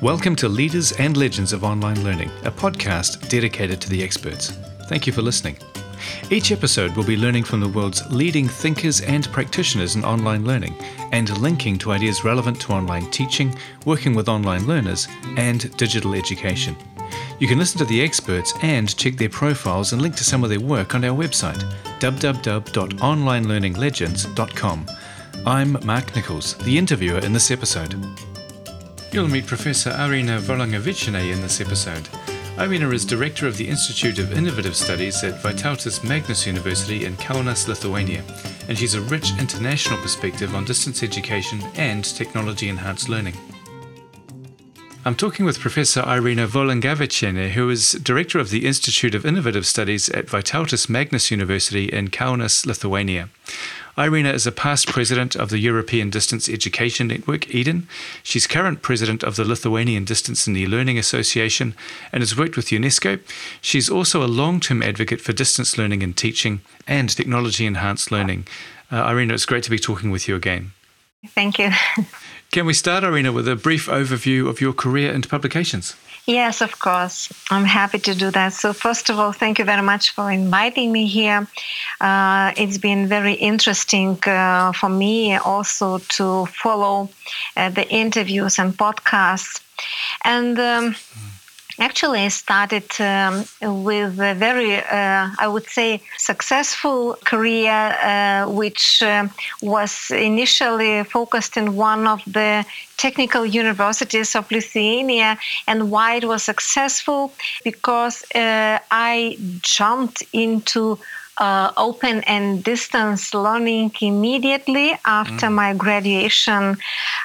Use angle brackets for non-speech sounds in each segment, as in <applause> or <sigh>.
Welcome to Leaders and Legends of Online Learning, a podcast dedicated to the experts. Thank you for listening. Each episode will be learning from the world's leading thinkers and practitioners in online learning and linking to ideas relevant to online teaching, working with online learners, and digital education. You can listen to the experts and check their profiles and link to some of their work on our website, www.onlinelearninglegends.com. I'm Mark Nichols, the interviewer in this episode. You'll meet Professor Arina Volungevičienė in this episode. Arina is director of the Institute of Innovative Studies at Vytautas Magnus University in Kaunas, Lithuania, and she's a rich international perspective on distance education and technology enhanced learning. I'm talking with Professor Irina Volungevičienė, who is Director of the Institute of Innovative Studies at Vytautas Magnus University in Kaunas, Lithuania. Irina is a past president of the European Distance Education Network, EDEN. She's current president of the Lithuanian Distance and E-Learning Association and has worked with UNESCO. She's also a long-term advocate for distance learning and teaching and technology-enhanced learning. Uh, Irina, it's great to be talking with you again. Thank you. <laughs> Can we start, Irina, with a brief overview of your career and publications? Yes, of course. I'm happy to do that. So, first of all, thank you very much for inviting me here. Uh, it's been very interesting uh, for me also to follow uh, the interviews and podcasts. And um, mm Actually, I started um, with a very, uh, I would say, successful career, uh, which uh, was initially focused in one of the technical universities of Lithuania. And why it was successful? Because uh, I jumped into uh, open and distance learning immediately after mm. my graduation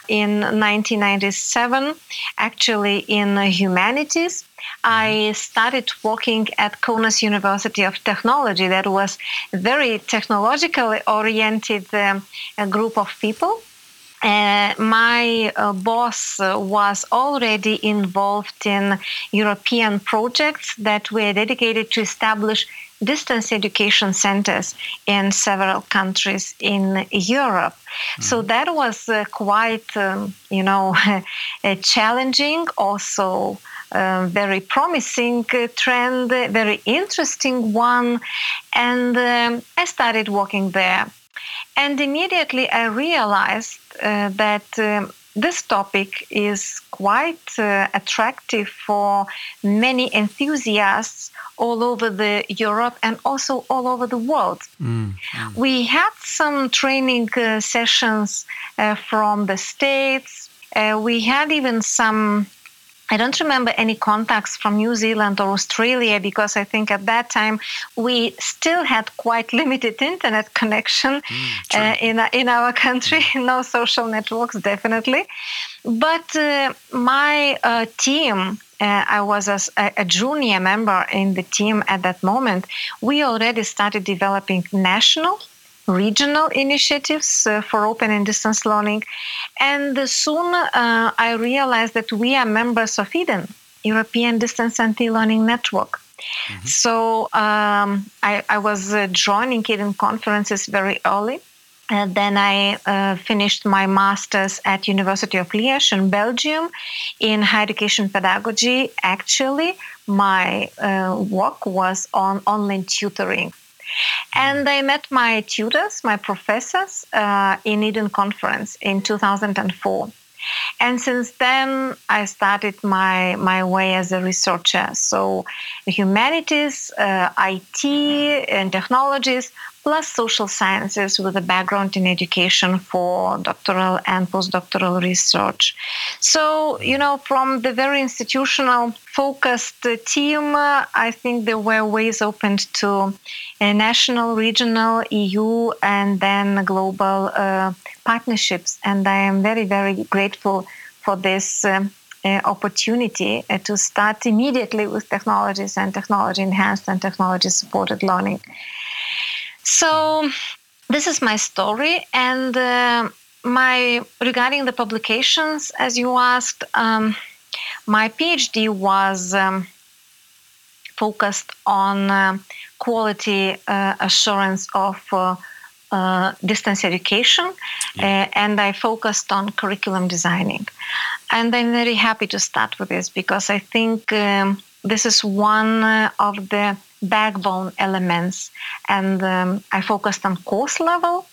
in 1997, actually in humanities. I mm-hmm. started working at Kaunas University of Technology. That was a very technologically oriented um, group of people. Uh, my uh, boss uh, was already involved in European projects that were dedicated to establish distance education centers in several countries in Europe. Mm-hmm. So that was uh, quite, um, you know, <laughs> challenging, also uh, very promising uh, trend, very interesting one. And um, I started working there. And immediately I realized uh, that um, this topic is quite uh, attractive for many enthusiasts all over the Europe and also all over the world. Mm, mm. We had some training uh, sessions uh, from the states. Uh, we had even some I don't remember any contacts from New Zealand or Australia because I think at that time we still had quite <laughs> limited internet connection mm, uh, in in our country. Mm. <laughs> no social networks, definitely. But uh, my uh, team. Uh, I was a, a junior member in the team at that moment. We already started developing national regional initiatives uh, for open and distance learning. And soon uh, I realized that we are members of EDEN, European Distance and E-Learning Network. Mm-hmm. So um, I, I, was uh, joining EDEN conferences very early. And then I uh, finished my master's at University of Liège in Belgium in higher education pedagogy. Actually, my uh, work was on online tutoring and I met my tutors, my professors, uh, in Eden Conference in 2004. And since then, I started my, my way as a researcher. So, humanities, uh, IT, and technologies plus social sciences with a background in education for doctoral and postdoctoral research. So, you know, from the very institutional focused team, uh, I think there were ways opened to national, regional, EU, and then global uh, partnerships. And I am very, very grateful for this. Um, uh, opportunity uh, to start immediately with technologies and technology enhanced and technology supported learning. So this is my story, and uh, my regarding the publications, as you asked, um, my PhD was um, focused on uh, quality uh, assurance of uh, uh, distance education yeah. uh, and I focused on curriculum designing. And I'm very happy to start with this because I think um, this is one uh, of the backbone elements. And um, I focused on course level,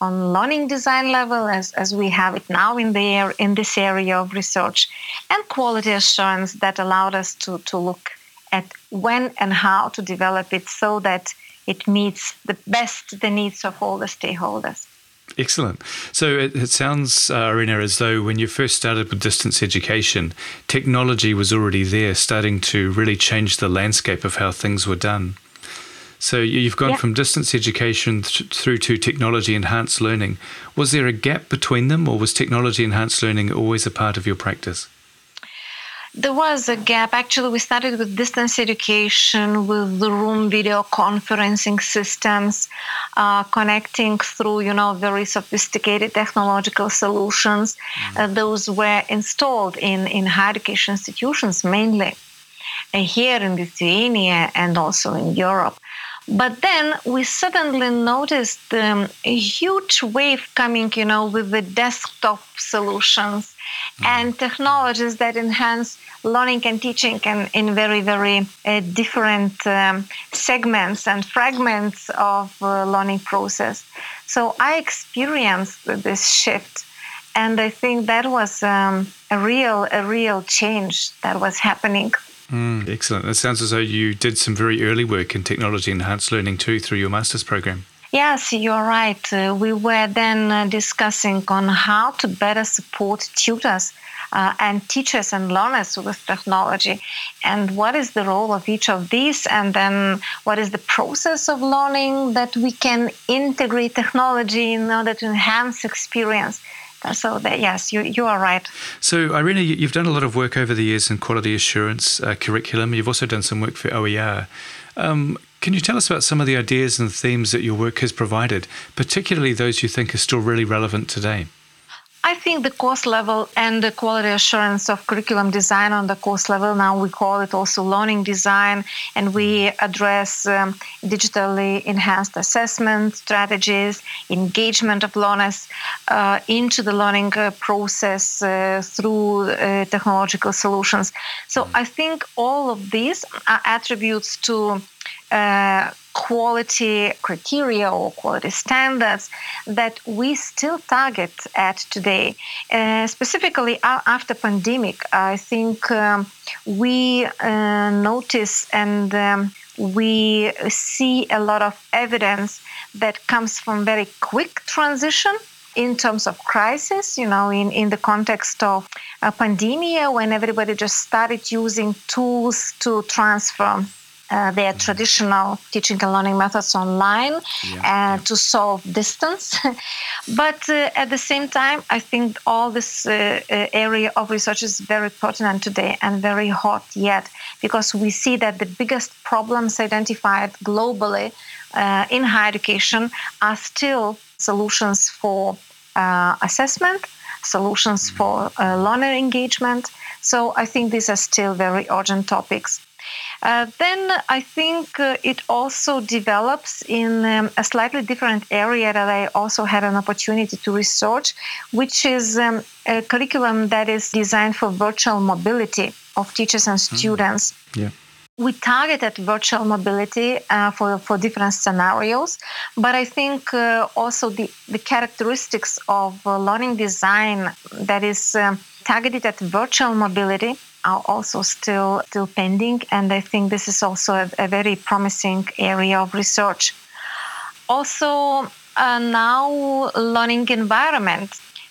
on learning design level, as, as we have it now in, the, air, in this area of research, and quality assurance that allowed us to, to look at when and how to develop it so that it meets the best the needs of all the stakeholders. Excellent. So it, it sounds, uh, Irina, as though when you first started with distance education, technology was already there, starting to really change the landscape of how things were done. So you've gone yeah. from distance education th- through to technology enhanced learning. Was there a gap between them, or was technology enhanced learning always a part of your practice? There was a gap. Actually, we started with distance education, with the room video conferencing systems, uh, connecting through, you know, very sophisticated technological solutions. Mm-hmm. Uh, those were installed in, in higher education institutions mainly, uh, here in Lithuania and also in Europe. But then we suddenly noticed um, a huge wave coming, you know, with the desktop solutions mm. and technologies that enhance learning and teaching in, in very, very uh, different um, segments and fragments of uh, learning process. So I experienced this shift. And I think that was um, a real, a real change that was happening Mm, excellent. It sounds as though you did some very early work in technology enhanced learning too through your master's program. Yes, you're right. Uh, we were then uh, discussing on how to better support tutors uh, and teachers and learners with technology and what is the role of each of these and then what is the process of learning that we can integrate technology in order to enhance experience so that, yes, you, you are right. So Irina, you've done a lot of work over the years in quality assurance uh, curriculum. You've also done some work for OER. Um, can you tell us about some of the ideas and themes that your work has provided, particularly those you think are still really relevant today? I think the course level and the quality assurance of curriculum design on the course level, now we call it also learning design, and we address um, digitally enhanced assessment strategies, engagement of learners uh, into the learning uh, process uh, through uh, technological solutions. So I think all of these are attributes to uh, quality criteria or quality standards that we still target at today. Uh, specifically after pandemic, I think um, we uh, notice and um, we see a lot of evidence that comes from very quick transition in terms of crisis, you know, in, in the context of a pandemic when everybody just started using tools to transfer uh, their traditional teaching and learning methods online yeah, and yeah. to solve distance. <laughs> but uh, at the same time, I think all this uh, uh, area of research is very pertinent today and very hot yet because we see that the biggest problems identified globally uh, in higher education are still solutions for uh, assessment, solutions for learner engagement. So I think these are still very urgent topics. Uh, then I think uh, it also develops in um, a slightly different area that I also had an opportunity to research, which is um, a curriculum that is designed for virtual mobility of teachers and hmm. students. Mm. Yeah we targeted virtual mobility uh, for, for different scenarios, but I think uh, also the, the characteristics of uh, learning design that is um, targeted at virtual mobility are also still still pending, and I think this is also a, a very promising area of research. Also, uh, now learning environment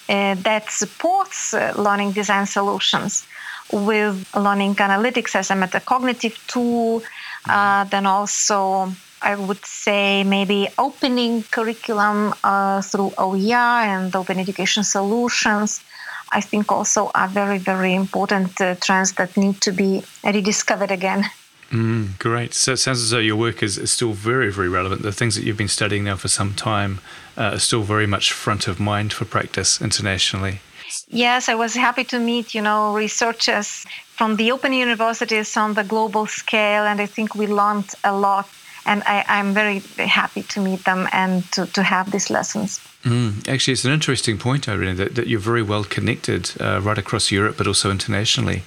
uh, that supports learning design solutions with learning analytics as a metacognitive tool, uh, then also I would say maybe opening curriculum uh, through OER and open education solutions I think also are very, very important uh, trends that need to be rediscovered again. Mm, great. So it sounds as though your work is, is, still very, very relevant. The things that you've been studying now for some time uh, are still very much front of mind for practice internationally. Yes, I was happy to meet, you know, researchers from the open universities on the global scale, and I think we learned a lot and I, am very happy to meet them and to, to have these lessons. Mm, actually, it's an interesting point, Irene, that, that you're very well connected uh, right across Europe, but also internationally.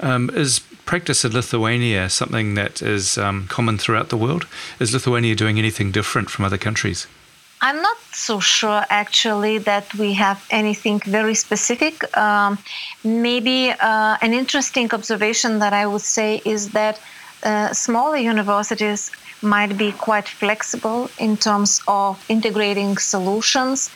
Um, is practice in Lithuania something that is um, common throughout the world? Is Lithuania doing anything different from other countries? I'm not so sure actually that we have anything very specific. Um, maybe uh, an interesting observation that I would say is that uh, smaller universities might be quite flexible in terms of integrating solutions.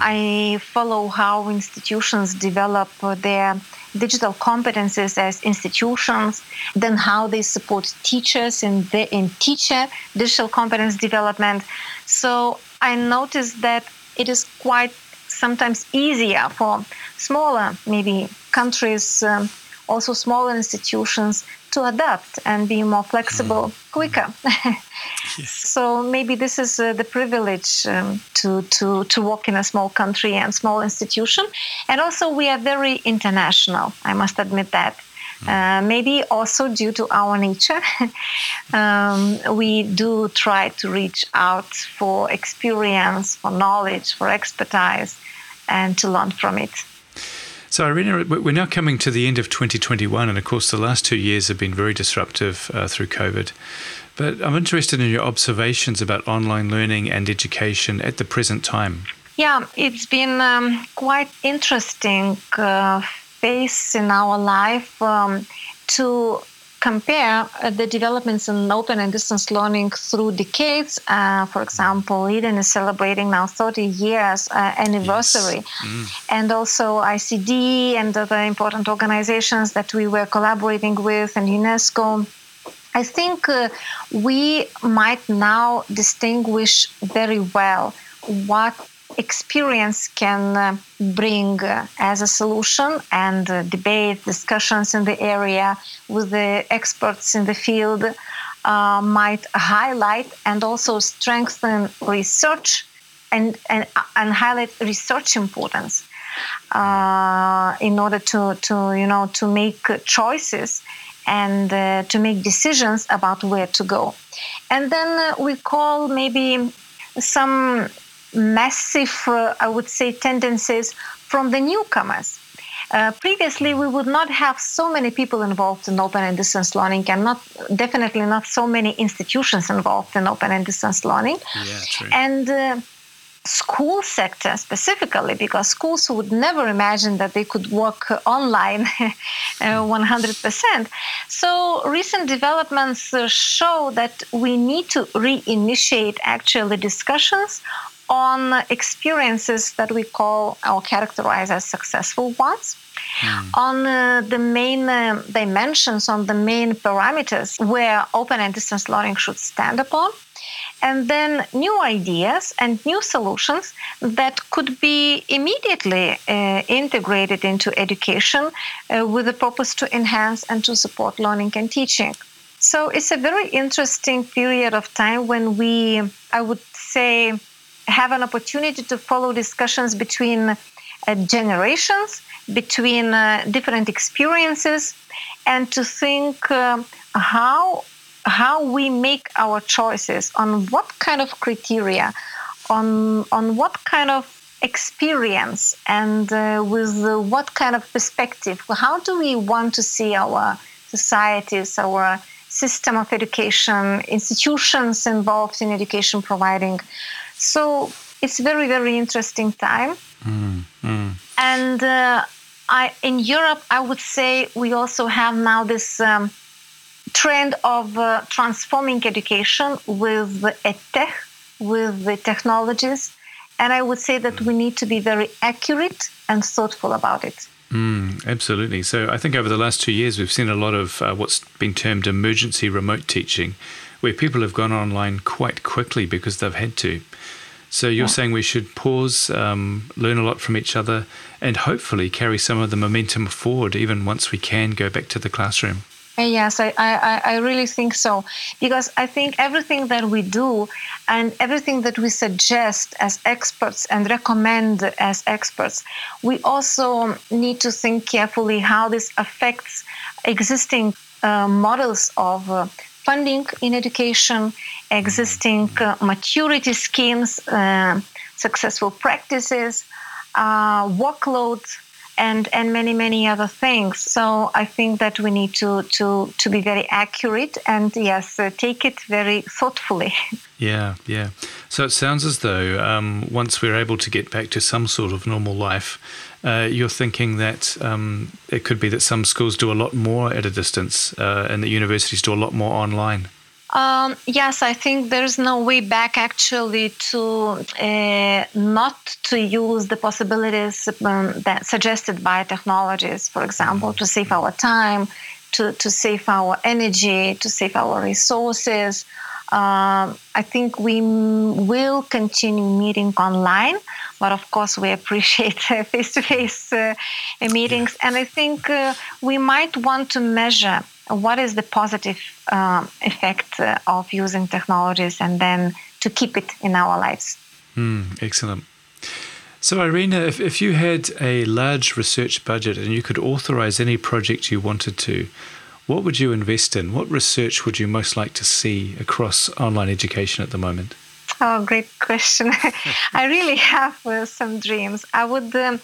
I follow how institutions develop their digital competencies as institutions, then how they support teachers in, the, in teacher digital competence development. So I noticed that it is quite sometimes easier for smaller, maybe countries, um, also smaller institutions to adapt and be more flexible mm. quicker. <laughs> yes. So maybe this is uh, the privilege um, to, to, to work in a small country and small institution. And also, we are very international, I must admit that. Uh, maybe also due to our nature, <laughs> um, we do try to reach out for experience, for knowledge, for expertise, and to learn from it. So, Irina, we're now coming to the end of 2021, and of course, the last two years have been very disruptive uh, through COVID. But I'm interested in your observations about online learning and education at the present time. Yeah, it's been um, quite interesting uh, phase in our life um, to compare uh, the developments in open and distance learning through decades. Uh, for example, Eden is celebrating now 30 years uh, anniversary, yes. mm. and also ICD and other important organizations that we were collaborating with, and UNESCO. I think uh, we might now distinguish very well what experience can uh, bring uh, as a solution and uh, debate discussions in the area with the experts in the field uh, might highlight and also strengthen research and, and, and highlight research importance uh, in order to, to you know to make choices and uh, to make decisions about where to go. And then we call maybe some massive, uh, I would say, tendencies from the newcomers. Uh, previously, we would not have so many people involved in open and distance learning, and not definitely not so many institutions involved in open and distance learning. Yeah, true. And uh, school sector specifically, because schools would never imagine that they could work online 100%. <laughs> Uh, so recent developments show that we need to reinitiate actually discussions on experiences that we call or characterize as successful ones. Mm. On uh, the main uh, dimensions, on the main parameters where open and distance learning should stand upon, and then new ideas and new solutions that could be immediately uh, integrated into education uh, with the purpose to enhance and to support learning and teaching. So it's a very interesting period of time when we, I would say, have an opportunity to follow discussions between uh, generations, between uh, different experiences, and to think uh, how how we make our choices on what kind of criteria, on on what kind of experience, and uh, with what kind of perspective. How do we want to see our societies, our system of education, institutions involved in education providing? So it's very very interesting time. Mm, mm. And uh, I, in Europe, I would say we also have now this um, trend of uh, transforming education with the tech, with the technologies. And I would say that we need to be very accurate and thoughtful about it. Mm, absolutely. So I think over the last two years, we've seen a lot of uh, what's been termed emergency remote teaching, where people have gone online quite quickly because they've had to. So you're yeah. saying we should pause, um, learn a lot from each other, and hopefully carry some of the momentum forward, even once we can go back to the classroom. Uh, yes, I, I, I really think so. Because I think everything that we do and everything that we suggest as experts and recommend as experts, we also need to think carefully how this affects existing uh, models of uh, funding in education, existing uh, maturity schemes, uh, successful practices, uh, workload, and and many many other things. So I think that we need to to to be very accurate and yes, uh, take it very thoughtfully. <laughs> Yeah, yeah. So it sounds as though um, once we're able to get back to some sort of normal life, uh, you're thinking that um, it could be that some schools do a lot more at a distance uh, and that universities do a lot more online. Um, yes, I think there's no way back actually to uh, not to use the possibilities um, that suggested by technologies, for example, to save our time, to, to save our energy, to save our resources. Um, I think we m- will continue meeting online, but of course, we appreciate face to face meetings. And I think uh, we might want to measure what is the positive um, effect uh, of using technologies and then to keep it in our lives. Mm, excellent. So, Irina, if, if you had a large research budget and you could authorize any project you wanted to, what would you invest in? What research would you most like to see across online education at the moment? Oh, great question. <laughs> I really have uh, some dreams. I would, um,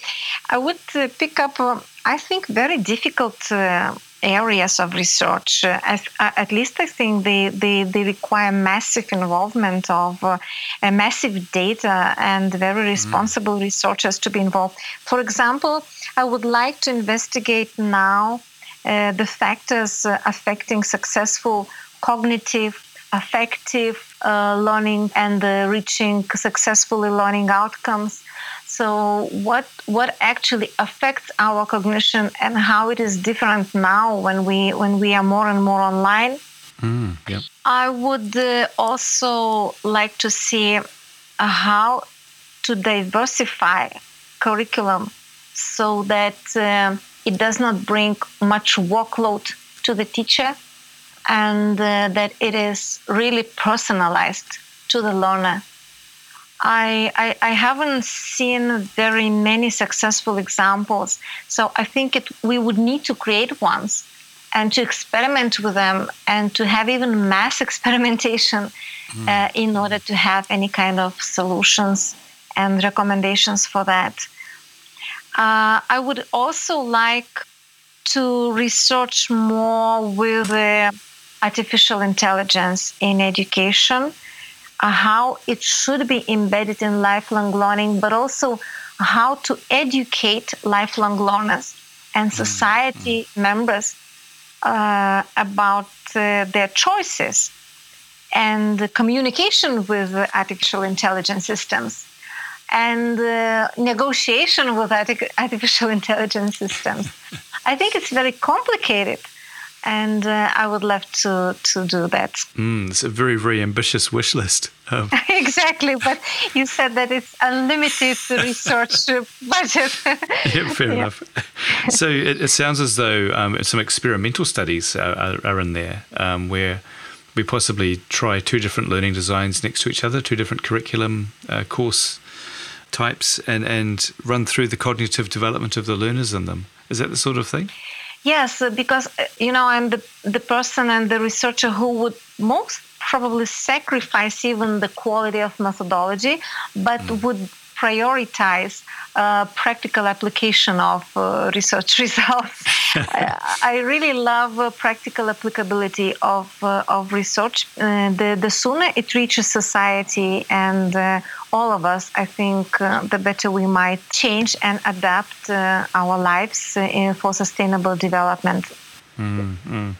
I would uh, pick up, uh, I think, very difficult uh, areas of research. Uh, at, at, least I think they, they, they require massive involvement of uh, massive data and very mm. responsible mm. researchers to be involved. For example, I would like to investigate now uh, the factors uh, affecting successful cognitive, affective uh, learning and reaching successfully learning outcomes so what what actually affects our cognition and how it is different now when we when we are more and more online? Mm, yeah. I would uh, also like to see uh, how to diversify curriculum so that uh, it does not bring much workload to the teacher and uh, that it is really personalized to the learner I, I, I, haven't seen very many successful examples. So I think it, we would need to create ones and to experiment with them and to have even mass <laughs> experimentation mm. uh, in order to have any kind of solutions and recommendations for that. Uh, I would also like to research more with uh, artificial intelligence in education how it should be embedded in lifelong learning, but also how to educate lifelong learners and mm, society mm. members uh, about uh, their choices and communication with artificial intelligence systems and uh, negotiation with artificial <laughs> intelligence systems. I think it's very complicated and uh, I would love to to do that. Mm, it's a very very ambitious wish list. <laughs> Um. exactly, but you said that it's unlimited research <laughs> budget. yeah, fair yeah. enough. So it, it, sounds as though um, some experimental studies are, are, are in there um, where we possibly try two different learning designs next to each other, two different curriculum uh, course types, and and run through the cognitive development of the learners in them. Is that the sort of thing? Yes, uh, because uh, you know I'm the the person and the researcher who would most probably sacrifice even the quality of methodology, but mm. would prioritize uh, practical application of uh, research <laughs> results. <laughs> I, I, really love uh, practical applicability of uh, of research. Uh, the the sooner it reaches society and uh, all of us, I think the better we might change and adapt our lives for sustainable development. Mm-hmm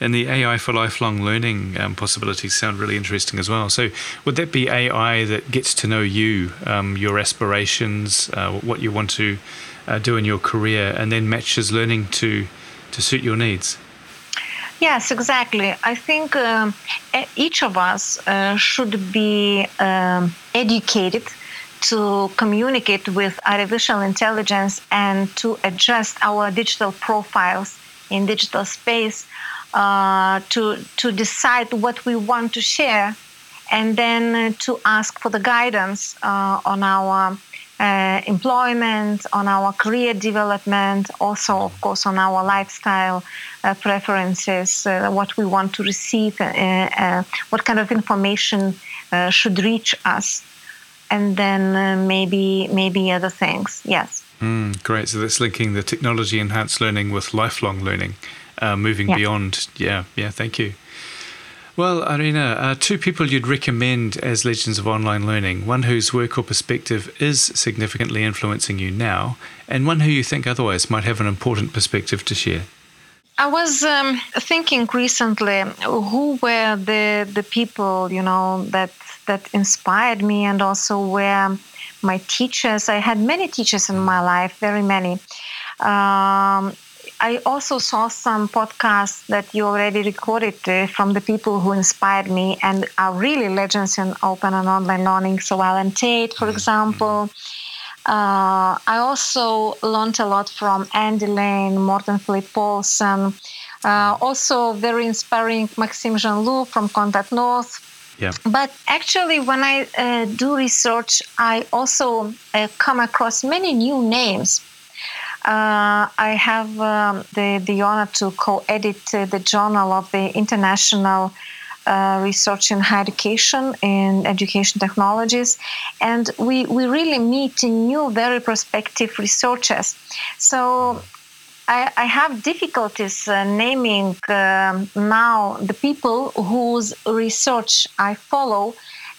and the AI for lifelong learning um, possibilities sound really interesting as well. So, would that be AI that gets to know you, um, your aspirations, uh, what you want to uh, do in your career, and then matches learning to to suit your needs? Yes, exactly. I think um, each of us uh, should be um, educated to communicate with artificial intelligence and to adjust our digital profiles in digital space uh, to to decide what we want to share, and then to ask for the guidance uh, on our uh, employment, on our career development, also, of course, on our lifestyle uh, preferences, uh, what we want to receive, uh, uh, what kind of information uh, should reach us, and then maybe maybe other things. Yes. Mm, great. So that's linking the technology enhanced learning with lifelong learning, moving yeah. beyond. Yeah, yeah. Thank you. Well, Irina, uh, two people you'd recommend as legends of online learning one whose work or perspective is significantly influencing you now, and one who you think otherwise might have an important perspective to share. I was um, thinking recently who were the the people you know that that inspired me, and also were my teachers. I had many teachers in my life, very many. Um, I also saw some podcasts that you already recorded uh, from the people who inspired me and are really legends in open and online learning. So Alan Tait, for example. Uh, I also learned a lot from Andy Lane, Morten Flate Paulsen. Uh, also very inspiring Maxim Jean-Louis from Contact North. Yeah. But actually, when I uh, do research, I also uh, come across many new names uh, I have um, the, the honor to co edit uh, the journal of the International uh, Research in Higher Education and Education Technologies. And we, we really meet new, very prospective researchers. So I, I have difficulties uh, naming um, now the people whose research I follow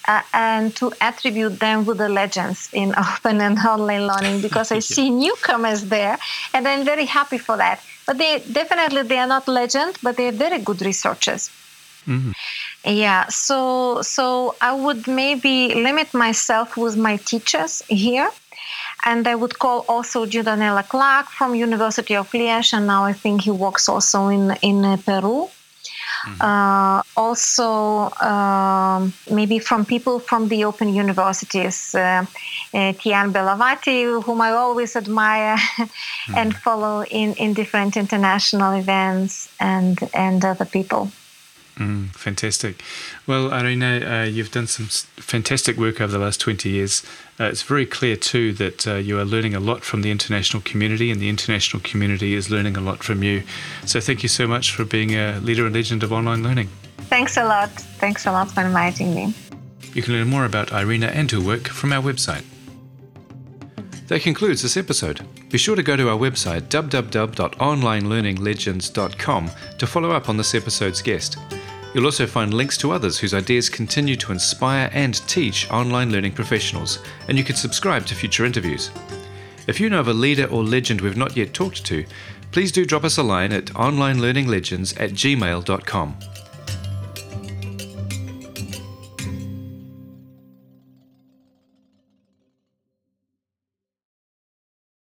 uh, and to attribute them with the legends in <laughs> open and online learning because I <laughs> see newcomers there and I'm very happy for that. But they definitely they are not legend, but they're very good researchers. Mm-hmm. Yeah, so so I would maybe limit myself with my teachers here, and I would call also Dieudonné Leclercq from University of Liège, and now I think he works also in in uh, Peru. Mm-hmm. Uh, also, um, maybe from people from the open universities, uh, uh, Tian Belawati, whom I always admire <laughs> mm-hmm. and follow in, in different international events, and, and other people. Mm, fantastic. Well, Irina, uh, you've done some fantastic work over the last 20 years. Uh, it's very clear, too, that uh, you are learning a lot from the international community, and the international community is learning a lot from you. So, thank you so much for being a leader and legend of online learning. Thanks a lot. Thanks a lot for inviting me. You can learn more about Irina and her work from our website. That concludes this episode. Be sure to go to our website www.onlinelearninglegends.com to follow up on this episode's guest. You'll also find links to others whose ideas continue to inspire and teach online learning professionals, and you can subscribe to future interviews. If you know of a leader or legend we've not yet talked to, please do drop us a line at onlinelearninglegends at gmail.com.